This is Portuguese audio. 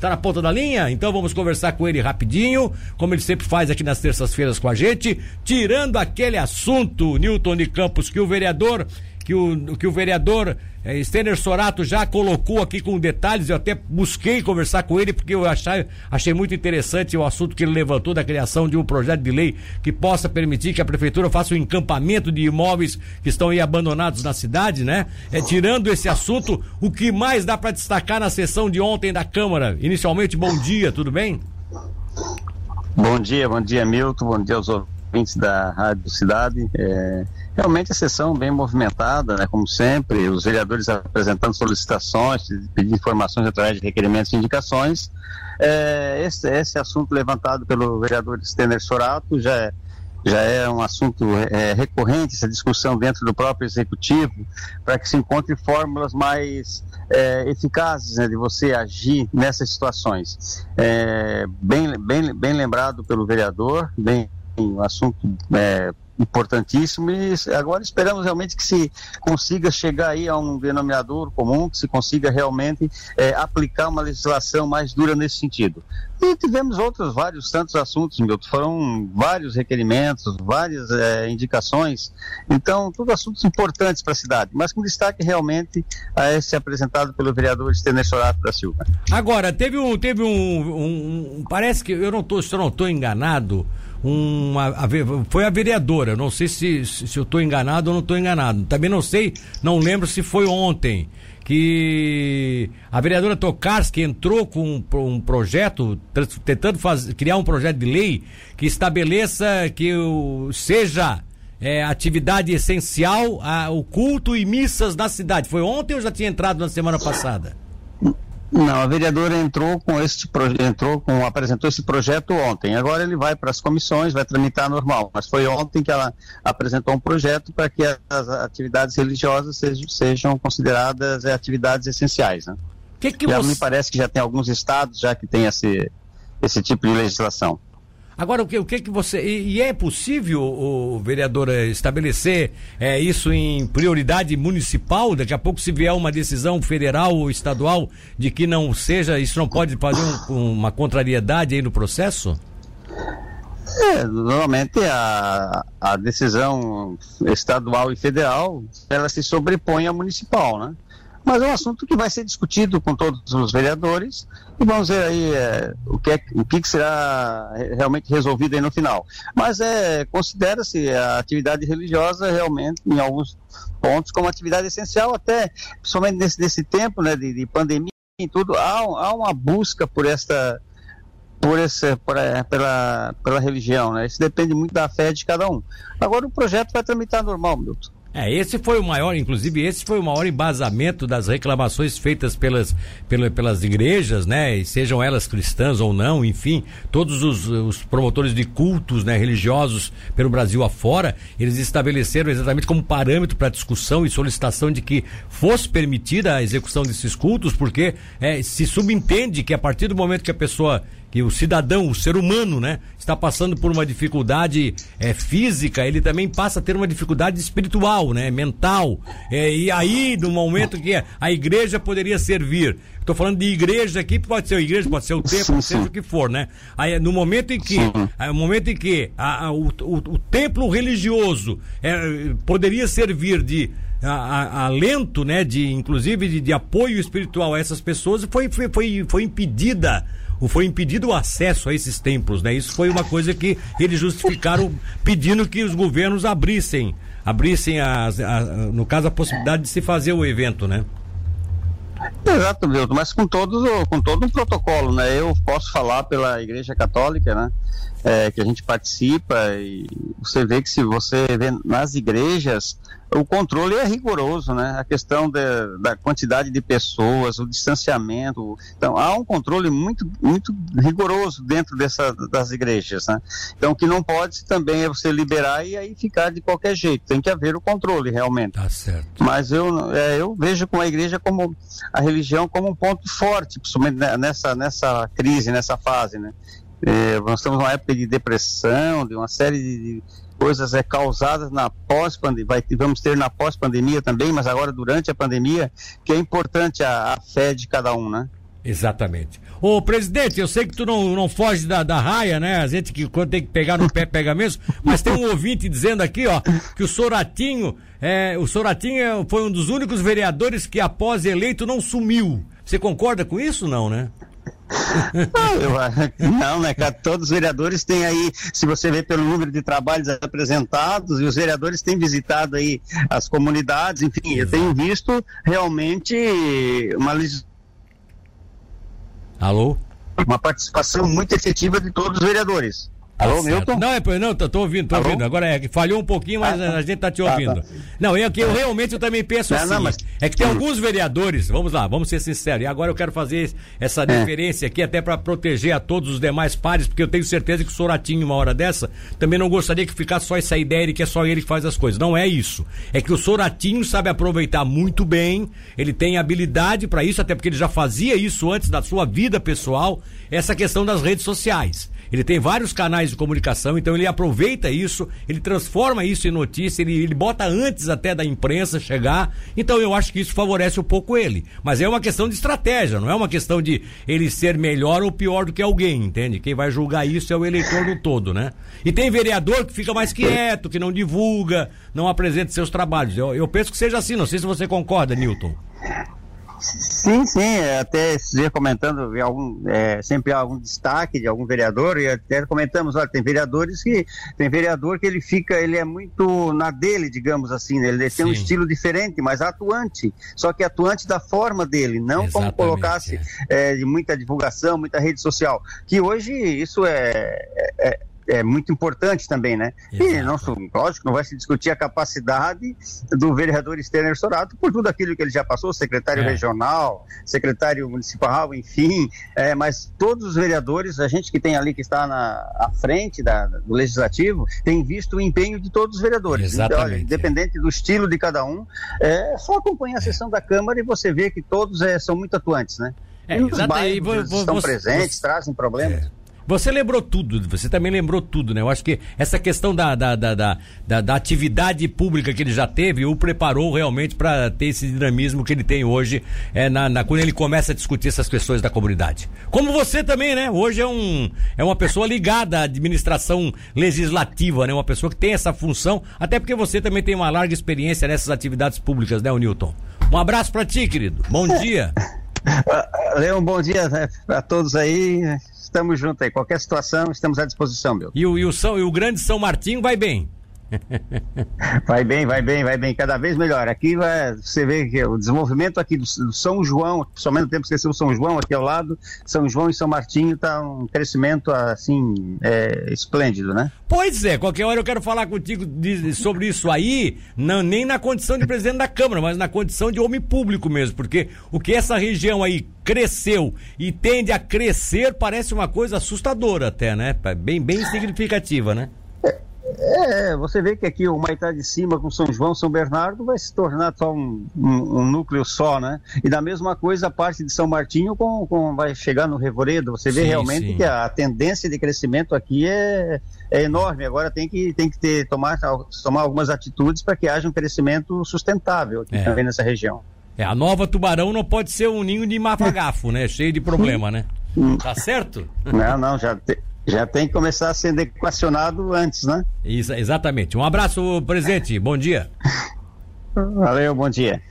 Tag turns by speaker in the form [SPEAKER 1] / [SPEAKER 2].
[SPEAKER 1] Tá na ponta da linha? Então vamos conversar com ele rapidinho, como ele sempre faz aqui nas terças-feiras com a gente, tirando aquele assunto, Newton de Campos, que o vereador que o, que o vereador é, Stener Sorato já colocou aqui com detalhes. Eu até busquei conversar com ele porque eu achei, achei muito interessante o assunto que ele levantou da criação de um projeto de lei que possa permitir que a prefeitura faça um encampamento de imóveis que estão aí abandonados na cidade, né? É, tirando esse assunto, o que mais dá para destacar na sessão de ontem da Câmara? Inicialmente, bom dia, tudo bem?
[SPEAKER 2] Bom dia, bom dia, Milton, bom dia aos ouvintes da Rádio Cidade. É, realmente a sessão bem movimentada, né, como sempre, os vereadores apresentando solicitações, pedindo informações através de requerimentos e indicações. É, esse, esse assunto levantado pelo vereador Stener Sorato já é já é um assunto é, recorrente, essa discussão dentro do próprio executivo, para que se encontre fórmulas mais é, eficazes né, de você agir nessas situações. É, bem, bem, bem lembrado pelo vereador, bem um assunto é, importantíssimo e agora esperamos realmente que se consiga chegar aí a um denominador comum, que se consiga realmente é, aplicar uma legislação mais dura nesse sentido. E tivemos outros vários tantos assuntos, Milton, foram vários requerimentos, várias é, indicações, então, tudo assuntos importantes para a cidade, mas com destaque realmente a esse apresentado pelo vereador Stener Sorato da Silva.
[SPEAKER 1] Agora, teve um, teve um, um, parece que eu não estou, eu não estou enganado, uma, a, foi a vereadora, não sei se, se eu estou enganado ou não estou enganado. Também não sei, não lembro se foi ontem que a vereadora Tokarski entrou com um, um projeto, tentando criar um projeto de lei que estabeleça que o, seja é, atividade essencial a, o culto e missas na cidade. Foi ontem ou já tinha entrado na semana passada?
[SPEAKER 2] Não, a vereadora entrou com esse entrou com apresentou esse projeto ontem. Agora ele vai para as comissões, vai tramitar normal. Mas foi ontem que ela apresentou um projeto para que as atividades religiosas sejam, sejam consideradas é, atividades essenciais. Né?
[SPEAKER 1] Que que você...
[SPEAKER 2] Me parece que já tem alguns estados já que tem esse esse tipo de legislação.
[SPEAKER 1] Agora, o que, o que, que você. E, e é possível, o vereador, eh, estabelecer é, isso em prioridade municipal? Daqui a pouco, se vier uma decisão federal ou estadual de que não seja, isso não pode fazer um, uma contrariedade aí no processo?
[SPEAKER 2] É, normalmente a, a decisão estadual e federal ela se sobrepõe à municipal, né? Mas é um assunto que vai ser discutido com todos os vereadores e vamos ver aí é, o, que é, o que será realmente resolvido aí no final. Mas é, considera-se a atividade religiosa realmente, em alguns pontos, como atividade essencial, até principalmente nesse, nesse tempo né, de, de pandemia e tudo, há, há uma busca por esta por esse, por, é, pela, pela religião, né? Isso depende muito da fé de cada um. Agora o projeto vai tramitar normal, Milton.
[SPEAKER 1] É, esse foi o maior, inclusive esse foi o maior embasamento das reclamações feitas pelas, pela, pelas igrejas, né? E sejam elas cristãs ou não, enfim, todos os, os promotores de cultos né, religiosos pelo Brasil afora, eles estabeleceram exatamente como parâmetro para discussão e solicitação de que fosse permitida a execução desses cultos, porque é, se subentende que a partir do momento que a pessoa que o cidadão, o ser humano, né, está passando por uma dificuldade é, física, ele também passa a ter uma dificuldade espiritual, né, mental. É, e aí, no momento que a igreja poderia servir, estou falando de igreja aqui, pode ser a igreja, pode ser o templo, seja o que for, né? Aí, no momento em que, no momento em que a, a, o, o, o, templo religioso é, poderia servir de a, alento, né, de inclusive de, de, apoio espiritual a essas pessoas, foi, foi, foi, foi impedida foi impedido o acesso a esses templos, né? Isso foi uma coisa que eles justificaram pedindo que os governos abrissem, abrissem as, a, no caso a possibilidade de se fazer o evento, né?
[SPEAKER 2] Exato, Milton, mas com todo, com todo um protocolo, né? Eu posso falar pela Igreja Católica, né? É, que a gente participa e você vê que se você vê nas igrejas o controle é rigoroso, né? A questão de, da quantidade de pessoas, o distanciamento. Então, há um controle muito, muito rigoroso dentro dessa, das igrejas, né? Então, o que não pode também é você liberar e aí ficar de qualquer jeito. Tem que haver o controle, realmente.
[SPEAKER 1] Tá certo.
[SPEAKER 2] Mas eu, é, eu vejo com a igreja como a religião como um ponto forte, principalmente nessa, nessa crise, nessa fase, né? É, nós estamos numa época de depressão, de uma série de coisas é causadas na pós-pandemia, vamos ter na pós-pandemia também, mas agora durante a pandemia, que é importante a, a fé de cada um, né?
[SPEAKER 1] Exatamente. Ô, presidente, eu sei que tu não, não foge da, da raia, né? A gente que quando tem que pegar no pé, pega mesmo. Mas tem um ouvinte dizendo aqui, ó, que o Soratinho, é, o Soratinho foi um dos únicos vereadores que após eleito não sumiu. Você concorda com isso, não, né?
[SPEAKER 2] não, né, cara? Todos os vereadores têm aí, se você vê pelo número de trabalhos apresentados, e os vereadores têm visitado aí as comunidades, enfim, eu tenho visto realmente uma
[SPEAKER 1] Alô?
[SPEAKER 2] Uma participação muito efetiva de todos os vereadores. Alô,
[SPEAKER 1] tá Milton? Não, é, não, tô, tô ouvindo, tô Alô? ouvindo. Agora é que falhou um pouquinho, mas ah, tá. a gente tá te ouvindo. Ah, tá. Não, é que eu realmente eu também penso não, assim. Não, mas... É que tem alguns vereadores, vamos lá, vamos ser sinceros. E agora eu quero fazer essa é. diferença aqui até para proteger a todos os demais pares, porque eu tenho certeza que o Soratinho, uma hora dessa, também não gostaria que ficasse só essa ideia de que é só ele que faz as coisas. Não é isso. É que o Soratinho sabe aproveitar muito bem, ele tem habilidade para isso, até porque ele já fazia isso antes da sua vida pessoal, essa questão das redes sociais. Ele tem vários canais de comunicação, então ele aproveita isso, ele transforma isso em notícia, ele, ele bota antes até da imprensa chegar. Então eu acho que isso favorece um pouco ele. Mas é uma questão de estratégia, não é uma questão de ele ser melhor ou pior do que alguém, entende? Quem vai julgar isso é o eleitor no todo, né? E tem vereador que fica mais quieto, que não divulga, não apresenta seus trabalhos. Eu, eu penso que seja assim, não sei se você concorda, Newton.
[SPEAKER 2] Sim, sim, é, até dia comentando algum, é, sempre há algum destaque de algum vereador, e até comentamos, olha, tem vereadores que, tem vereador que ele fica, ele é muito na dele, digamos assim, né? ele tem sim. um estilo diferente, mas atuante, só que atuante da forma dele, não Exatamente, como colocasse é. É, de muita divulgação, muita rede social, que hoje isso é, é é muito importante também, né? Exato. E não, lógico, não vai se discutir a capacidade do vereador Stener Sorato por tudo aquilo que ele já passou, secretário é. regional, secretário municipal, enfim, é, mas todos os vereadores, a gente que tem ali que está na à frente da, do legislativo, tem visto o empenho de todos os vereadores.
[SPEAKER 1] Exatamente. Então, olha,
[SPEAKER 2] independente do estilo de cada um, é só acompanhar a sessão da Câmara e você vê que todos é, são muito atuantes, né? É, exatamente. estão presentes, trazem problemas. É.
[SPEAKER 1] Você lembrou tudo, você também lembrou tudo, né? Eu acho que essa questão da, da, da, da, da atividade pública que ele já teve o preparou realmente para ter esse dinamismo que ele tem hoje é, na, na, quando ele começa a discutir essas questões da comunidade. Como você também, né? Hoje é, um, é uma pessoa ligada à administração legislativa, né? Uma pessoa que tem essa função, até porque você também tem uma larga experiência nessas atividades públicas, né, o Newton? Um abraço para ti, querido. Bom dia.
[SPEAKER 2] Leão, bom dia né, a todos aí estamos juntos aí. Qualquer situação, estamos à disposição, meu.
[SPEAKER 1] E o, e o, São, e o grande São Martinho vai bem?
[SPEAKER 2] vai bem, vai bem, vai bem, cada vez melhor. Aqui vai, você vê que o desenvolvimento aqui do, São João, somente no tempo que esqueceu o São João aqui ao lado, São João e São Martinho está um crescimento assim é, esplêndido, né?
[SPEAKER 1] Pois é, qualquer hora eu quero falar contigo de, sobre isso aí, não, nem na condição de presidente da Câmara, mas na condição de homem público mesmo, porque o que essa região aí cresceu e tende a crescer parece uma coisa assustadora até, né? Bem, bem significativa, né?
[SPEAKER 2] É, você vê que aqui o Maitá de cima com São João, São Bernardo vai se tornar só um, um, um, núcleo só, né? E da mesma coisa a parte de São Martinho com, com vai chegar no Revoredo. Você vê sim, realmente sim. que a, tendência de crescimento aqui é, é enorme. Agora tem que, tem que ter, tomar, tomar algumas atitudes para que haja um crescimento sustentável aqui é. também nessa região.
[SPEAKER 1] É, a nova Tubarão não pode ser um ninho de mafagafo, né? Cheio de problema, né? Hum. Tá certo?
[SPEAKER 2] Não, não, já, te, já tem que começar a ser equacionado antes, né?
[SPEAKER 1] Isso, exatamente. Um abraço, presidente. Bom dia.
[SPEAKER 2] Valeu, bom dia.